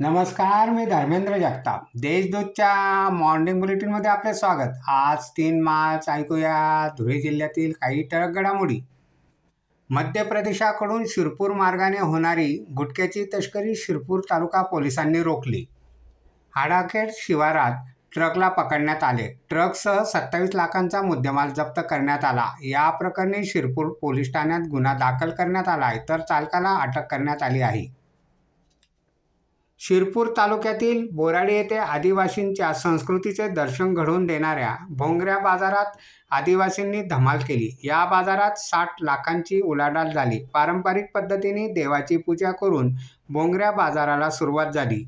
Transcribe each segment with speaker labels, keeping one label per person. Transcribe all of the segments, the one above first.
Speaker 1: नमस्कार मी धर्मेंद्र जगताप. देशदूतच्या मॉर्निंग बुलेटिनमध्ये आपले स्वागत. आज तीन मार्च ऐकूया. धुळे जिल्ह्यातील काही टळक घडामोडी. मध्य प्रदेशाकडून शिरपूर मार्गाने होणारी गुटख्याची तस्करी शिरपूर तालुका पोलिसांनी रोखली. हाडाखेड शिवारात ट्रकला पकडण्यात आले. ट्रकसह सत्तावीस लाखांचा मुद्देमाल जप्त करण्यात आला. या प्रकरणी शिरपूर पोलीस ठाण्यात गुन्हा दाखल करण्यात आला आहे. तर चालकाला अटक करण्यात आली आहे. शिरपूर तालुक्यातील बोराडी येथे आदिवासींच्या संस्कृतीचे दर्शन घडवून देणाऱ्या भोंगऱ्या बाजारात आदिवासींनी धमाल केली. या बाजारात साठ लाखांची उलाढाल झाली. पारंपरिक पद्धतीने देवाची पूजा करून भोंगऱ्या बाजाराला सुरुवात झाली.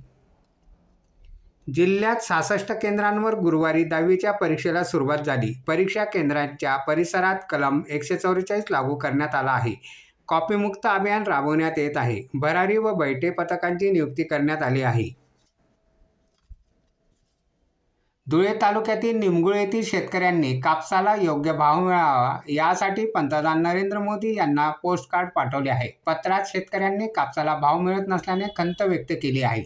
Speaker 1: जिल्ह्यात सहासष्ट केंद्रांवर गुरुवारी दहावीच्या परीक्षेला सुरुवात झाली. परीक्षा केंद्रांच्या परिसरात कलम एकशे चौवेचाळीस लागू करण्यात आला आहे. कॉपीमुक्त अभियान राबवण्यात येत आहे. भरारी व बैठे पथकांची नियुक्ती करण्यात आली आहे. धुळे तालुक्यातील निमगुळ येथील शेतकऱ्यांनी कापसाला योग्य भाव मिळावा यासाठी पंतप्रधान नरेंद्र मोदी यांना पोस्टकार्ड पाठवले आहे. पत्रात शेतकऱ्यांनी कापसाला भाव मिळत नसल्याने खंत व्यक्त केली आहे.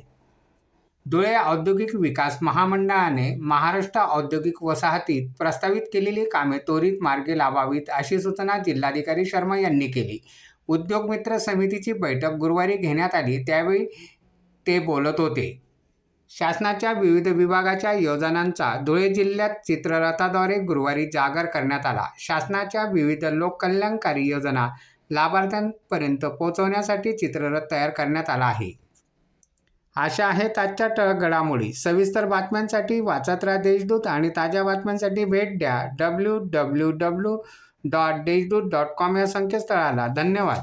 Speaker 1: धुळे औद्योगिक विकास महामंडळाने महाराष्ट्र औद्योगिक वसाहतीत प्रस्तावित केलेली कामे त्वरित मार्गे लावावीत अशी सूचना जिल्हाधिकारी शर्मा यांनी केली. उद्योग मित्र समितीची बैठक गुरुवारी घेण्यात आली. त्यावेळी ते बोलत होते. शासनाच्या विविध विभागाच्या योजनांचा धुळे जिल्ह्यात चित्ररथाद्वारे गुरुवारी जागर करण्यात आला. शासनाच्या विविध लोककल्याणकारी योजना लाभार्थ्यांपर्यंत पोहोचवण्यासाठी चित्ररथ तयार करण्यात आला आहे. अशा आहेत आजच्या टळक घडामोडी सविस्तर बातम्यांसाठी वाचत राहा देशदूत आणि ताज्या बातम्यांसाठी भेट द्या. W W W dot Deshdoot dot com या संकेतस्थळाला. धन्यवाद.